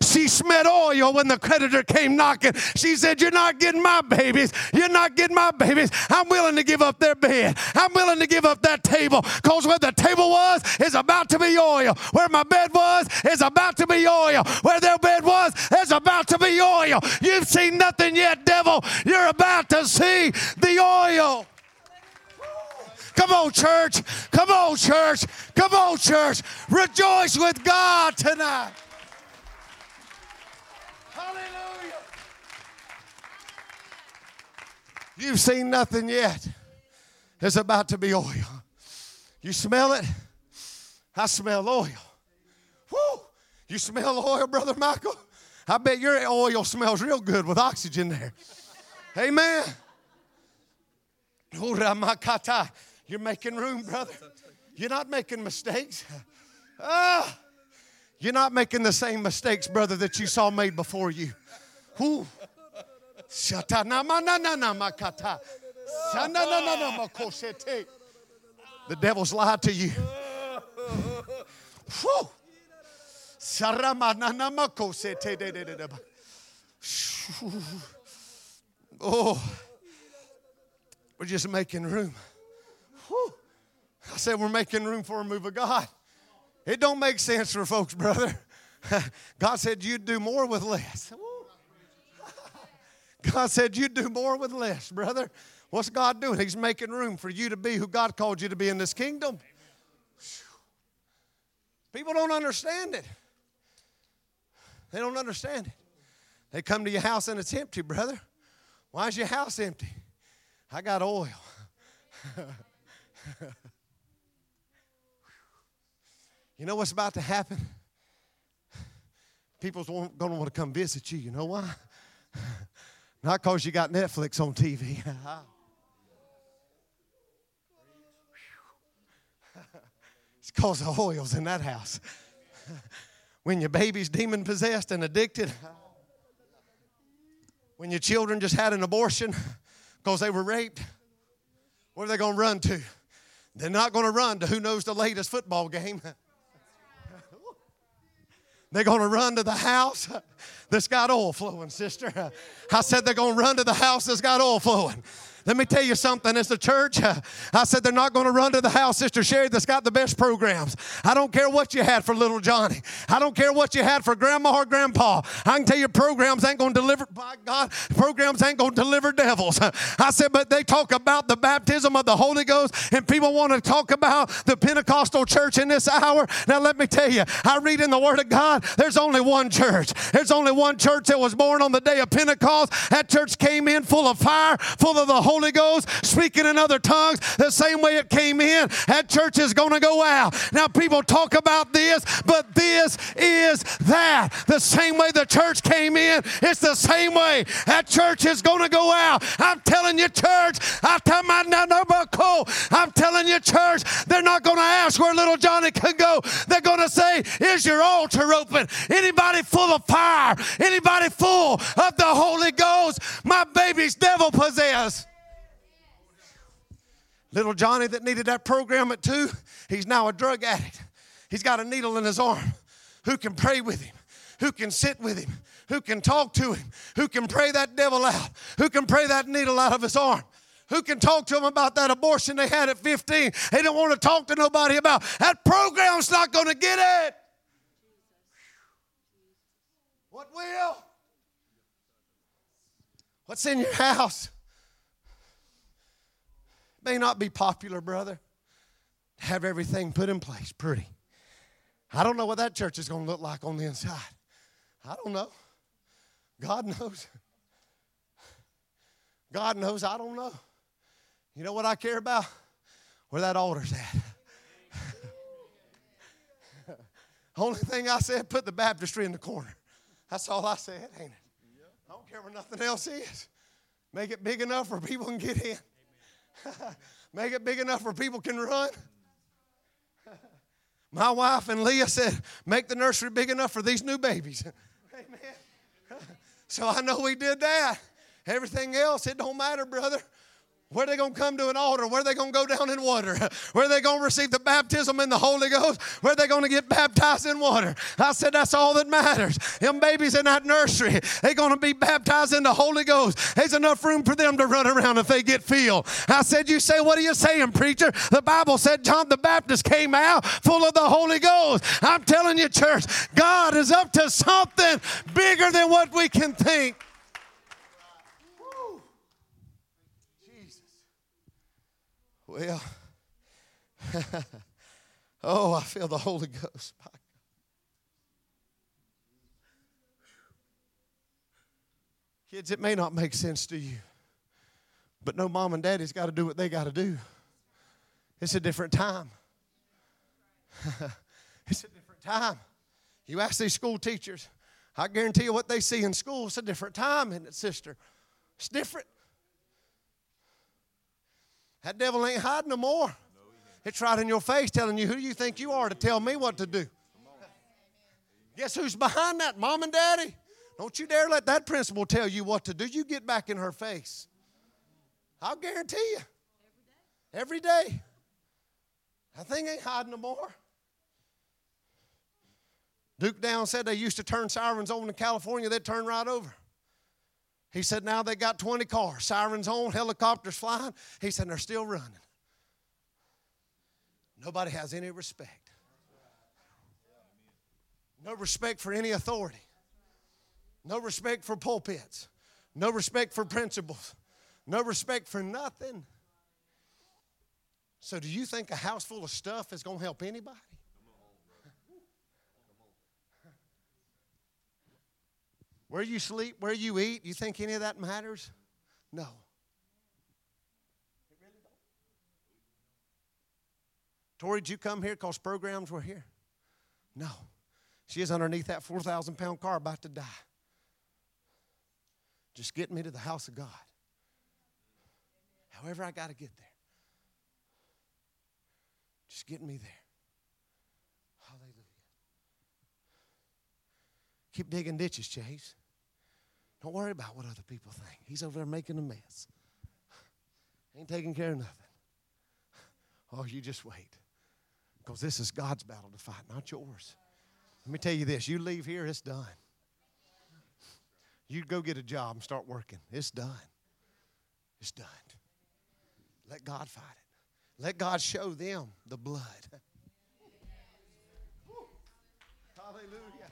She smelled oil when the creditor came knocking. She said, You're not getting my babies. You're not getting my babies. I'm willing to give up their bed. I'm willing to give up that table because where the table was is about to be oil. Where my bed was is about to be oil. Where their bed was is about to be oil. You've seen nothing yet, devil. You're about to see the oil. Come on, church. Come on, church. Come on, church. Rejoice with God tonight. Hallelujah. You've seen nothing yet. It's about to be oil. You smell it? I smell oil. Woo! You smell oil, Brother Michael? I bet your oil smells real good with oxygen there. Amen. You're making room, brother. You're not making mistakes. Ah. You're not making the same mistakes, brother, that you saw made before you. Who? The devil's lied to you. Oh, we're just making room. I said we're making room for a move of God. It don't make sense for folks, brother. *laughs* God said you'd do more with less. *laughs* God said you'd do more with less, brother. What's God doing? He's making room for you to be who God called you to be in this kingdom. People don't understand it. They don't understand it. They come to your house and it's empty, brother. Why is your house empty? I got oil. *laughs* You know what's about to happen? People's going to want to come visit you. You know why? *laughs* Not because you got Netflix on TV. *laughs* it's because the oil's in that house. when your baby's demon possessed and addicted, when your children just had an abortion because they were raped, where are they going to run to? They're not going to run to who knows the latest football game. *laughs* They're going to run to the house that's got oil flowing, sister. I said they're going to run to the house that's got oil flowing. Let me tell you something. As the church, *laughs* I said they're not going to run to the house, Sister Sherry, that's got the best programs. I don't care what you had for little Johnny. I don't care what you had for grandma or grandpa. I can tell you programs ain't going to deliver, by God, programs ain't going to deliver devils. *laughs* I said, but they talk about the baptism of the Holy Ghost, and people want to talk about the Pentecostal church in this hour. Now, let me tell you, I read in the Word of God, there's only one church. There's only one church that was born on the day of Pentecost. That church came in full of fire, full of the Holy Ghost, speaking in other tongues, the same way it came in, that church is going to go out. Now, people talk about this, but this is that. The same way the church came in, it's the same way that church is going to go out. I'm telling you, church, I'm telling you, church, they're not going to ask where little Johnny can go. They're going to say, Is your altar open? Anybody full of fire? Anybody full of the Holy Ghost? My baby's devil possessed. Little Johnny that needed that program at two, he's now a drug addict. He's got a needle in his arm. Who can pray with him? Who can sit with him? Who can talk to him? Who can pray that devil out? Who can pray that needle out of his arm? Who can talk to him about that abortion they had at 15? They don't want to talk to nobody about that program's not going to get it. What will? What's in your house? May not be popular, brother. Have everything put in place pretty. I don't know what that church is going to look like on the inside. I don't know. God knows. God knows. I don't know. You know what I care about? Where that altar's at. *laughs* Only thing I said, put the baptistry in the corner. That's all I said, ain't it? I don't care where nothing else is. Make it big enough where people can get in. *laughs* Make it big enough where people can run. My wife and Leah said, make the nursery big enough for these new babies. Amen. *laughs* So I know we did that. Everything else, it don't matter, brother. Where are they going to come to an altar? Where are they going to go down in water? *laughs* Where are they going to receive the baptism in the Holy Ghost? Where are they going to get baptized in water? I said that's all that matters. Them babies in that nursery, they're going to be baptized in the Holy Ghost. There's enough room for them to run around if they get filled. I said, you say, what are you saying, preacher? The Bible said John the Baptist came out full of the Holy Ghost. I'm telling you, church, God is up to something bigger than what we can think. Well, *laughs* oh, I feel the Holy Ghost. Kids, it may not make sense to you, but no mom and daddy's got to do what they got to do. It's a different time. *laughs* it's a different time. You ask these school teachers, I guarantee you what they see in school, it's a different time, isn't it, sister? It's different. That devil ain't hiding no more. It's right in your face telling you who you think you are to tell me what to do. Guess who's behind that? Mom and daddy? Don't you dare let that principal tell you what to do. You get back in her face. I'll guarantee you. Every day. That thing ain't hiding no more. Duke Down said they used to turn sirens on in California, they'd turn right over. He said, now they got 20 cars, sirens on, helicopters flying. He said, they're still running. Nobody has any respect. No respect for any authority. No respect for pulpits. No respect for principles. No respect for nothing. So, do you think a house full of stuff is going to help anybody? Where you sleep, where you eat, you think any of that matters? No. Tori, did you come here because programs were here? No. She is underneath that 4,000 pound car about to die. Just get me to the house of God. However, I got to get there. Just get me there. Hallelujah. Keep digging ditches, Chase. Don't worry about what other people think. He's over there making a mess. Ain't taking care of nothing. Oh, you just wait. Because this is God's battle to fight, not yours. Let me tell you this you leave here, it's done. You go get a job and start working. It's done. It's done. Let God fight it. Let God show them the blood. *laughs* Hallelujah.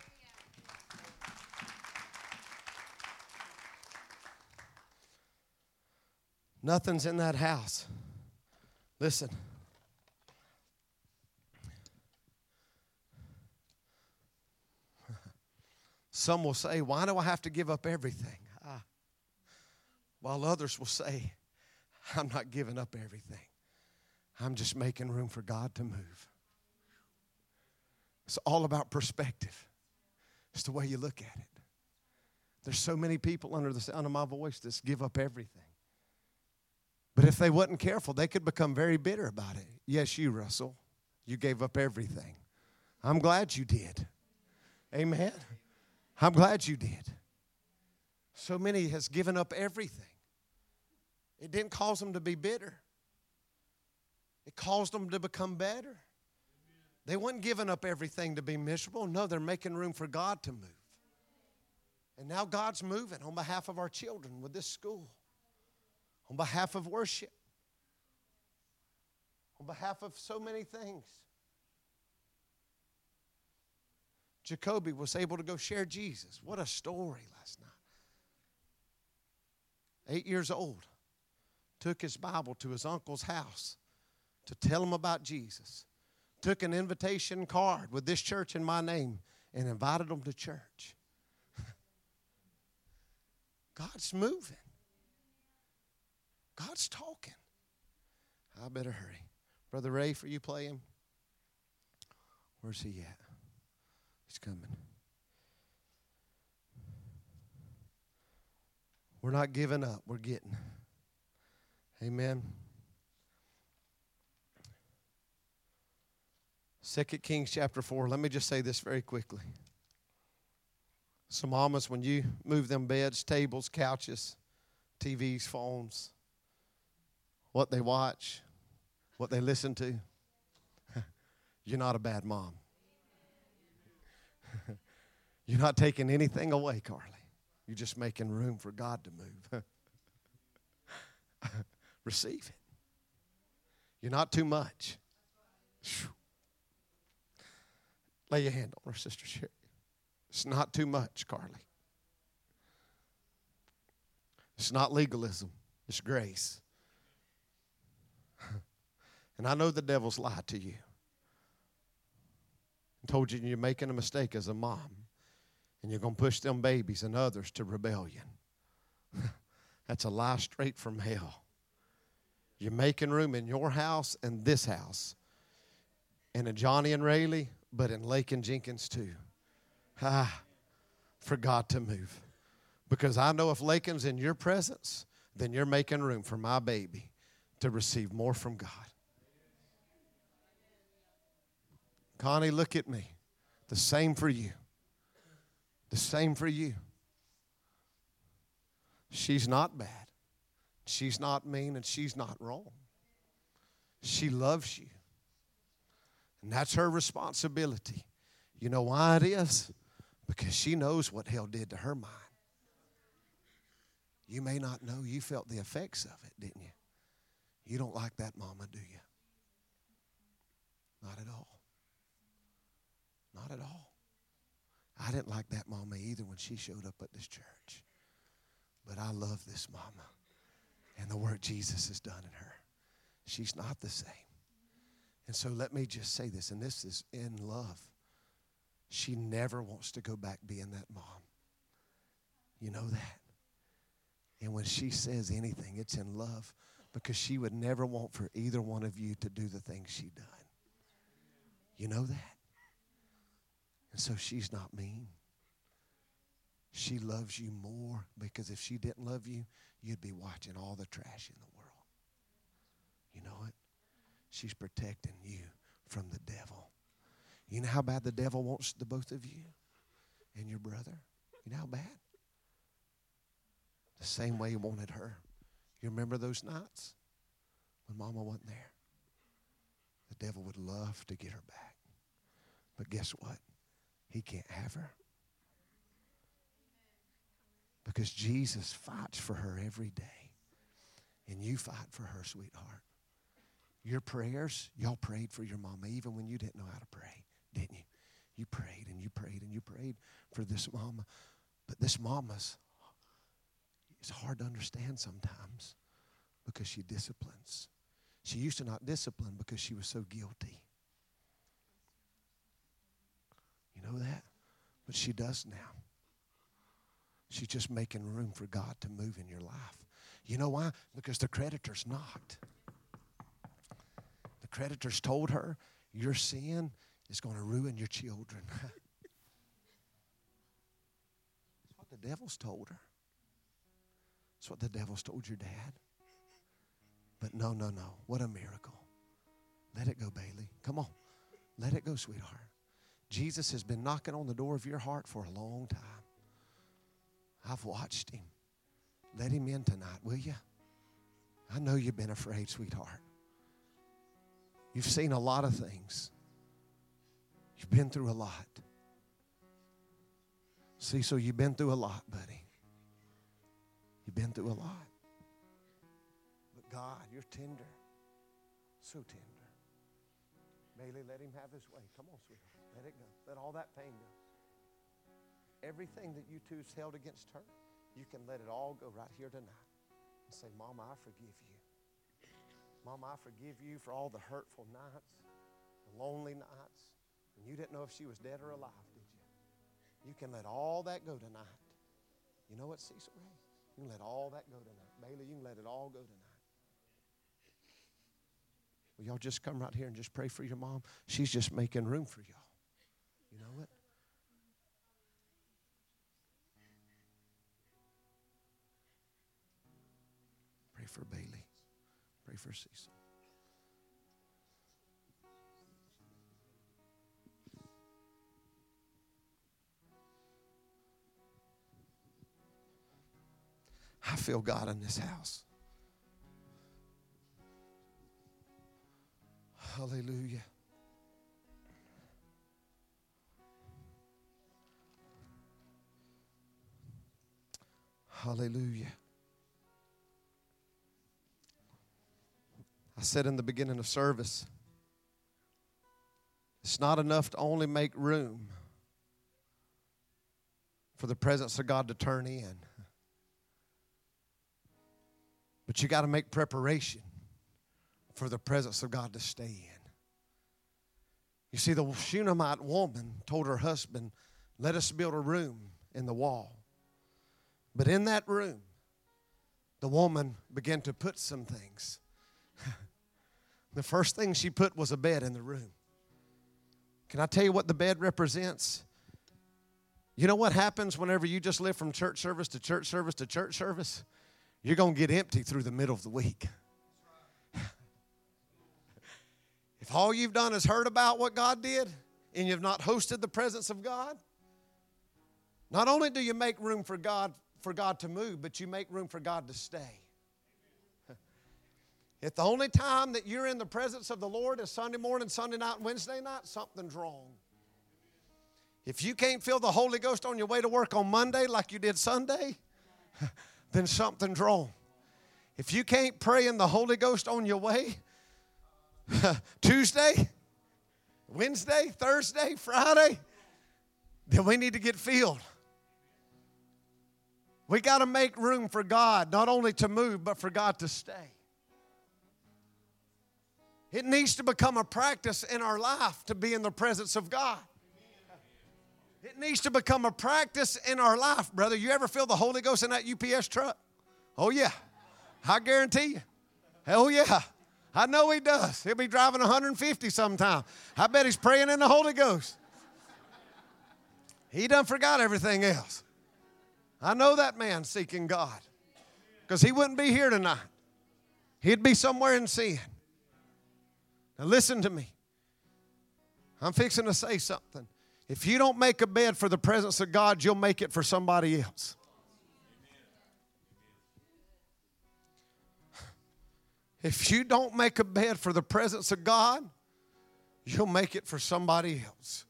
Nothing's in that house. Listen. Some will say, Why do I have to give up everything? Ah. While others will say, I'm not giving up everything. I'm just making room for God to move. It's all about perspective. It's the way you look at it. There's so many people under the sound of my voice that give up everything. But if they wasn't careful, they could become very bitter about it. Yes, you, Russell. You gave up everything. I'm glad you did. Amen. I'm glad you did. So many has given up everything. It didn't cause them to be bitter. It caused them to become better. They weren't giving up everything to be miserable. No, they're making room for God to move. And now God's moving on behalf of our children with this school, on behalf of worship, on behalf of so many things. Jacoby was able to go share Jesus. What a story last night. Eight years old, took his Bible to his uncle's house to tell him about Jesus. Took an invitation card with this church in my name and invited them to church. *laughs* God's moving. God's talking. I better hurry. Brother Ray, for you playing? Where's he at? He's coming. We're not giving up, we're getting. Amen. Second Kings chapter 4. Let me just say this very quickly. Some mamas, when you move them beds, tables, couches, TVs, phones, what they watch, what they listen to, *laughs* you're not a bad mom. *laughs* you're not taking anything away, Carly. You're just making room for God to move. *laughs* Receive it. You're not too much. Lay your hand on her, Sister Sherry. It's not too much, Carly. It's not legalism, it's grace. And I know the devil's lied to you and told you you're making a mistake as a mom and you're going to push them babies and others to rebellion. *laughs* That's a lie straight from hell. You're making room in your house and this house, and in Johnny and Rayleigh, but in Lake and Jenkins too. Ah, for God to move. Because I know if Lakin's in your presence, then you're making room for my baby to receive more from God. Connie, look at me. The same for you. The same for you. She's not bad. She's not mean and she's not wrong. She loves you. And that's her responsibility. You know why it is? Because she knows what hell did to her mind. You may not know you felt the effects of it, didn't you? You don't like that mama, do you? Not at all. Not at all. I didn't like that mama either when she showed up at this church. But I love this mama and the work Jesus has done in her. She's not the same. And so let me just say this, and this is in love. She never wants to go back being that mom. You know that? And when she says anything, it's in love because she would never want for either one of you to do the things she done. You know that? And so she's not mean. She loves you more because if she didn't love you, you'd be watching all the trash in the world. You know it? She's protecting you from the devil. You know how bad the devil wants the both of you and your brother? You know how bad? The same way he wanted her. You remember those nights when mama wasn't there? The devil would love to get her back. But guess what? He can't have her. Because Jesus fights for her every day. And you fight for her, sweetheart. Your prayers, y'all prayed for your mama even when you didn't know how to pray, didn't you? You prayed and you prayed and you prayed for this mama. But this mama's, it's hard to understand sometimes because she disciplines. She used to not discipline because she was so guilty. You know that? But she does now. She's just making room for God to move in your life. You know why? Because the creditors knocked. The creditors told her, Your sin is going to ruin your children. *laughs* That's what the devil's told her. That's what the devil's told your dad. But no, no, no. What a miracle. Let it go, Bailey. Come on. Let it go, sweetheart. Jesus has been knocking on the door of your heart for a long time. I've watched him. Let him in tonight, will you? I know you've been afraid, sweetheart. You've seen a lot of things. You've been through a lot. See, so you've been through a lot, buddy. You've been through a lot. But God, you're tender. So tender. Bailey, let him have his way. Come on, sweetheart. Let it go. Let all that pain go. Everything that you two's held against her, you can let it all go right here tonight and say, Mama, I forgive you. Mama, I forgive you for all the hurtful nights, the lonely nights, and you didn't know if she was dead or alive, did you? You can let all that go tonight. You know what, Cecil Ray? You can let all that go tonight. Bailey, you can let it all go tonight. Will y'all just come right here and just pray for your mom? She's just making room for y'all. You know what? Pray for Bailey. Pray for Cecil. I feel God in this house. Hallelujah. Hallelujah. I said in the beginning of service, it's not enough to only make room for the presence of God to turn in, but you got to make preparation for the presence of God to stay in. You see, the Shunammite woman told her husband, Let us build a room in the wall. But in that room, the woman began to put some things. *laughs* the first thing she put was a bed in the room. Can I tell you what the bed represents? You know what happens whenever you just live from church service to church service to church service? You're going to get empty through the middle of the week. *laughs* If all you've done is heard about what God did and you've not hosted the presence of God, not only do you make room for God for God to move, but you make room for God to stay. *laughs* If the only time that you're in the presence of the Lord is Sunday morning, Sunday night, Wednesday night, something's wrong. If you can't feel the Holy Ghost on your way to work on Monday like you did Sunday, *laughs* then something's wrong. If you can't pray in the Holy Ghost on your way *laughs* Tuesday, Wednesday, Thursday, Friday, then we need to get filled. We got to make room for God, not only to move, but for God to stay. It needs to become a practice in our life to be in the presence of God. It needs to become a practice in our life, brother. You ever feel the Holy Ghost in that UPS truck? Oh, yeah. I guarantee you. Hell yeah. I know he does. He'll be driving 150 sometime. I bet he's praying in the Holy Ghost. He done forgot everything else. I know that man seeking God because he wouldn't be here tonight. He'd be somewhere in sin. Now, listen to me. I'm fixing to say something. If you don't make a bed for the presence of God, you'll make it for somebody else. If you don't make a bed for the presence of God, you'll make it for somebody else.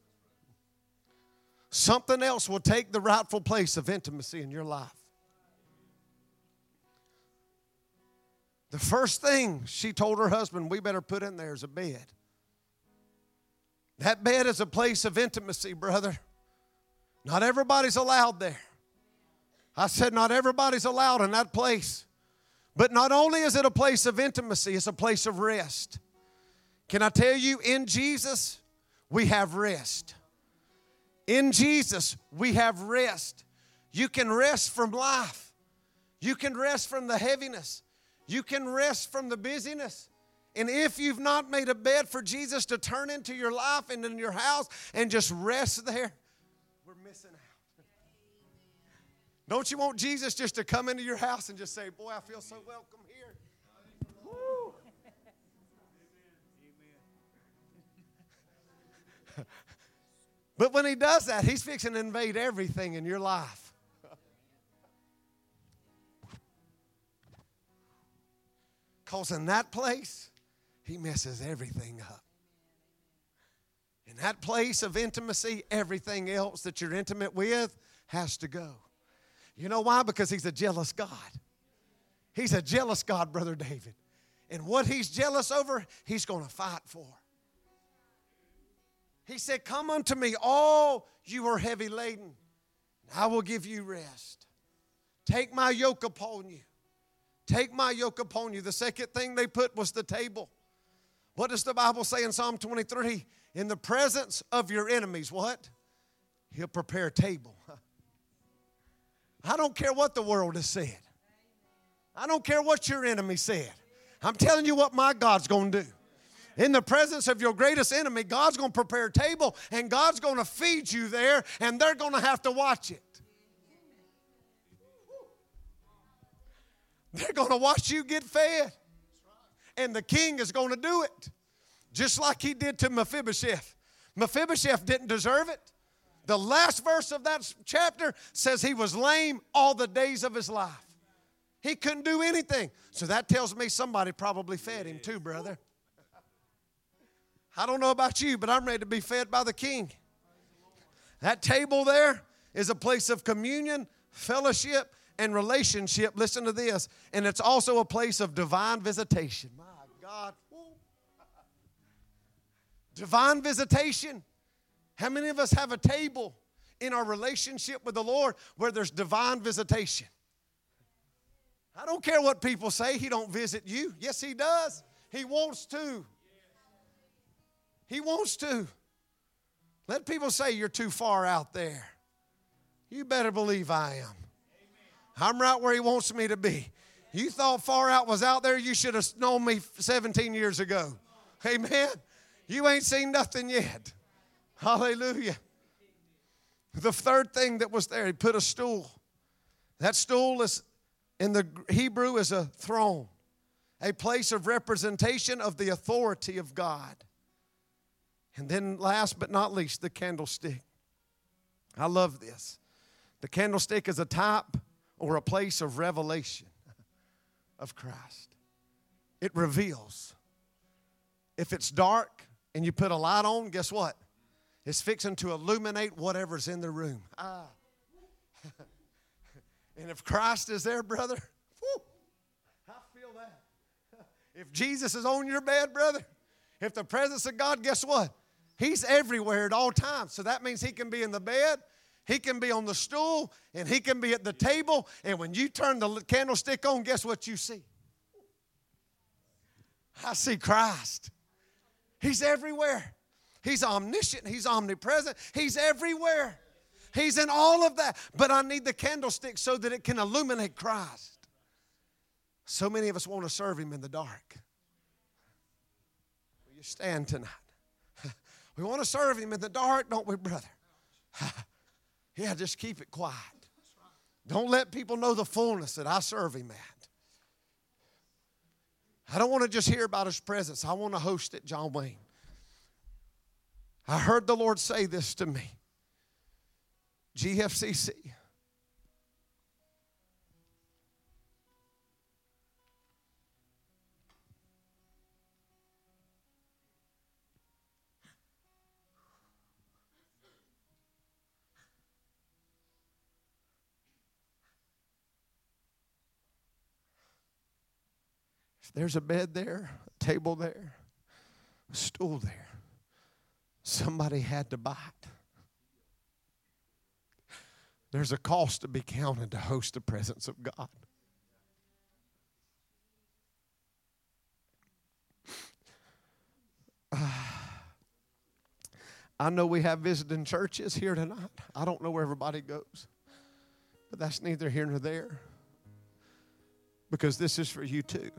Something else will take the rightful place of intimacy in your life. The first thing she told her husband, we better put in there is a bed. That bed is a place of intimacy, brother. Not everybody's allowed there. I said, not everybody's allowed in that place. But not only is it a place of intimacy, it's a place of rest. Can I tell you, in Jesus, we have rest. In Jesus, we have rest. You can rest from life. You can rest from the heaviness. You can rest from the busyness. And if you've not made a bed for Jesus to turn into your life and in your house and just rest there, we're missing out. Don't you want Jesus just to come into your house and just say, Boy, I feel so welcome but when he does that, he's fixing to invade everything in your life. Because in that place, he messes everything up. In that place of intimacy, everything else that you're intimate with has to go. You know why? Because he's a jealous God. He's a jealous God, Brother David. And what he's jealous over, he's going to fight for. He said, Come unto me, all you are heavy laden, I will give you rest. Take my yoke upon you. Take my yoke upon you. The second thing they put was the table. What does the Bible say in Psalm 23? In the presence of your enemies, what? He'll prepare a table. *laughs* I don't care what the world has said. I don't care what your enemy said. I'm telling you what my God's going to do. In the presence of your greatest enemy, God's going to prepare a table and God's going to feed you there, and they're going to have to watch it. They're going to watch you get fed. And the king is going to do it. Just like he did to Mephibosheth. Mephibosheth didn't deserve it. The last verse of that chapter says he was lame all the days of his life. He couldn't do anything. So that tells me somebody probably fed him too, brother. I don't know about you, but I'm ready to be fed by the king. That table there is a place of communion, fellowship, and relationship. Listen to this. And it's also a place of divine visitation. My God. divine visitation. How many of us have a table in our relationship with the Lord where there's divine visitation? I don't care what people say, He don't visit you. Yes, He does. He wants to. He wants to. Let people say you're too far out there. You better believe I am. I'm right where He wants me to be. You thought far out was out there, you should have known me 17 years ago. Amen. You ain't seen nothing yet. Hallelujah. The third thing that was there, he put a stool. That stool is in the Hebrew is a throne, a place of representation of the authority of God. And then, last but not least, the candlestick. I love this. The candlestick is a type or a place of revelation of Christ. It reveals. If it's dark and you put a light on, guess what? It's fixing to illuminate whatever's in the room. Ah. *laughs* and if Christ is there, brother, whew, I feel that. *laughs* If Jesus is on your bed, brother, if the presence of God, guess what? He's everywhere at all times. So that means He can be in the bed, He can be on the stool, and He can be at the table. And when you turn the candlestick on, guess what you see? I see Christ. He's everywhere. He's omniscient. He's omnipresent. He's everywhere. He's in all of that. But I need the candlestick so that it can illuminate Christ. So many of us want to serve Him in the dark. Will you stand tonight? We want to serve Him in the dark, don't we, brother? *laughs* yeah, just keep it quiet. Don't let people know the fullness that I serve Him at. I don't want to just hear about His presence, I want to host it, John Wayne. I heard the Lord say this to me GFCC. There's a bed there, a table there, a stool there. Somebody had to buy it. There's a cost to be counted to host the presence of God. *sighs* I know we have visiting churches here tonight. I don't know where everybody goes, but that's neither here nor there. because this is for you too.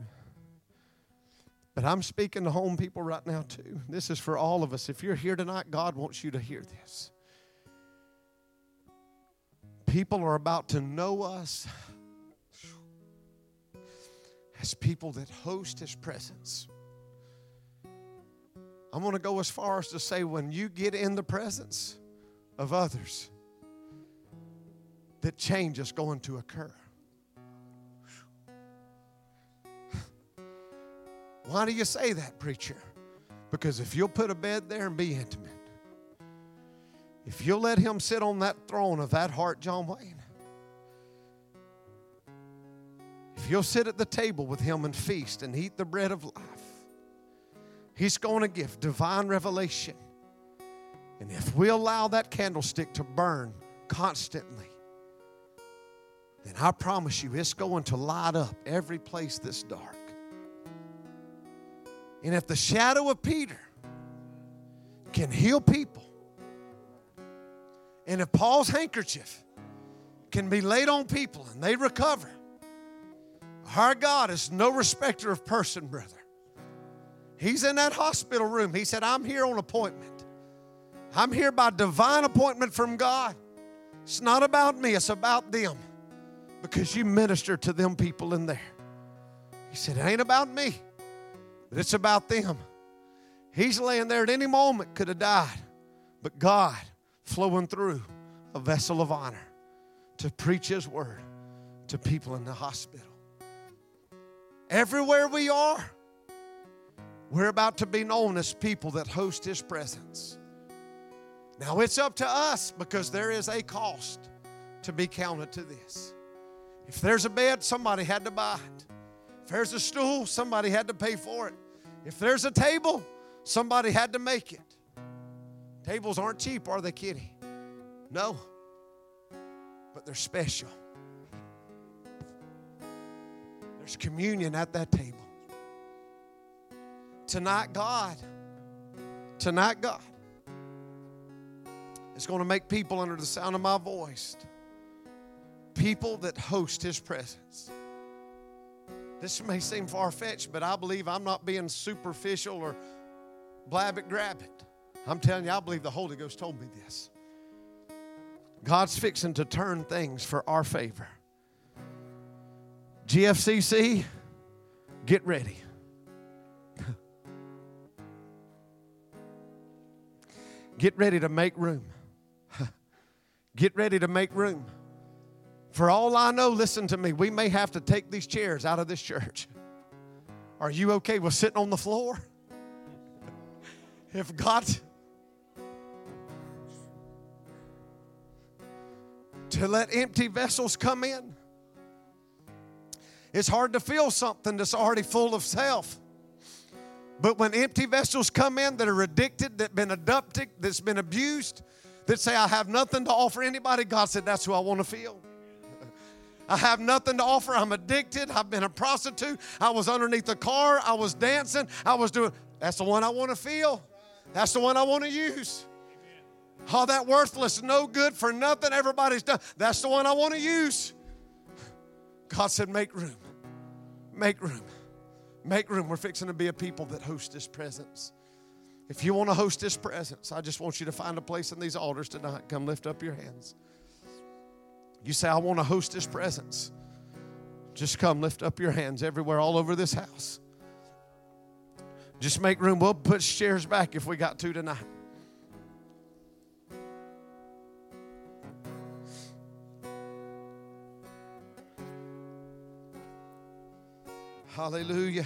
But I'm speaking to home people right now too. This is for all of us. If you're here tonight, God wants you to hear this. People are about to know us as people that host His presence. I'm going to go as far as to say when you get in the presence of others, that change is going to occur. Why do you say that, preacher? Because if you'll put a bed there and be intimate, if you'll let him sit on that throne of that heart, John Wayne, if you'll sit at the table with him and feast and eat the bread of life, he's going to give divine revelation. And if we allow that candlestick to burn constantly, then I promise you it's going to light up every place that's dark. And if the shadow of Peter can heal people, and if Paul's handkerchief can be laid on people and they recover, our God is no respecter of person, brother. He's in that hospital room. He said, I'm here on appointment. I'm here by divine appointment from God. It's not about me, it's about them because you minister to them people in there. He said, It ain't about me. But it's about them. He's laying there at any moment, could have died. But God flowing through a vessel of honor to preach His word to people in the hospital. Everywhere we are, we're about to be known as people that host His presence. Now it's up to us because there is a cost to be counted to this. If there's a bed, somebody had to buy it. If there's a stool, somebody had to pay for it. If there's a table, somebody had to make it. Tables aren't cheap, are they, Kitty? No. But they're special. There's communion at that table. Tonight, God, tonight, God is going to make people under the sound of my voice people that host His presence. This may seem far fetched, but I believe I'm not being superficial or blab it, grab it. I'm telling you, I believe the Holy Ghost told me this. God's fixing to turn things for our favor. GFCC, get ready. *laughs* get ready to make room. *laughs* get ready to make room. For all I know, listen to me, we may have to take these chairs out of this church. Are you okay with sitting on the floor? If God to let empty vessels come in. It's hard to feel something that's already full of self. But when empty vessels come in that are addicted, that been adopted, that's been abused, that say, I have nothing to offer anybody, God said, That's who I want to feel. I have nothing to offer. I'm addicted. I've been a prostitute. I was underneath the car. I was dancing. I was doing. That's the one I want to feel. That's the one I want to use. All that worthless, no good for nothing, everybody's done. That's the one I want to use. God said, Make room. Make room. Make room. We're fixing to be a people that host His presence. If you want to host His presence, I just want you to find a place in these altars tonight. Come lift up your hands. You say, I want to host His presence. Just come lift up your hands everywhere, all over this house. Just make room. We'll put chairs back if we got to tonight. Hallelujah.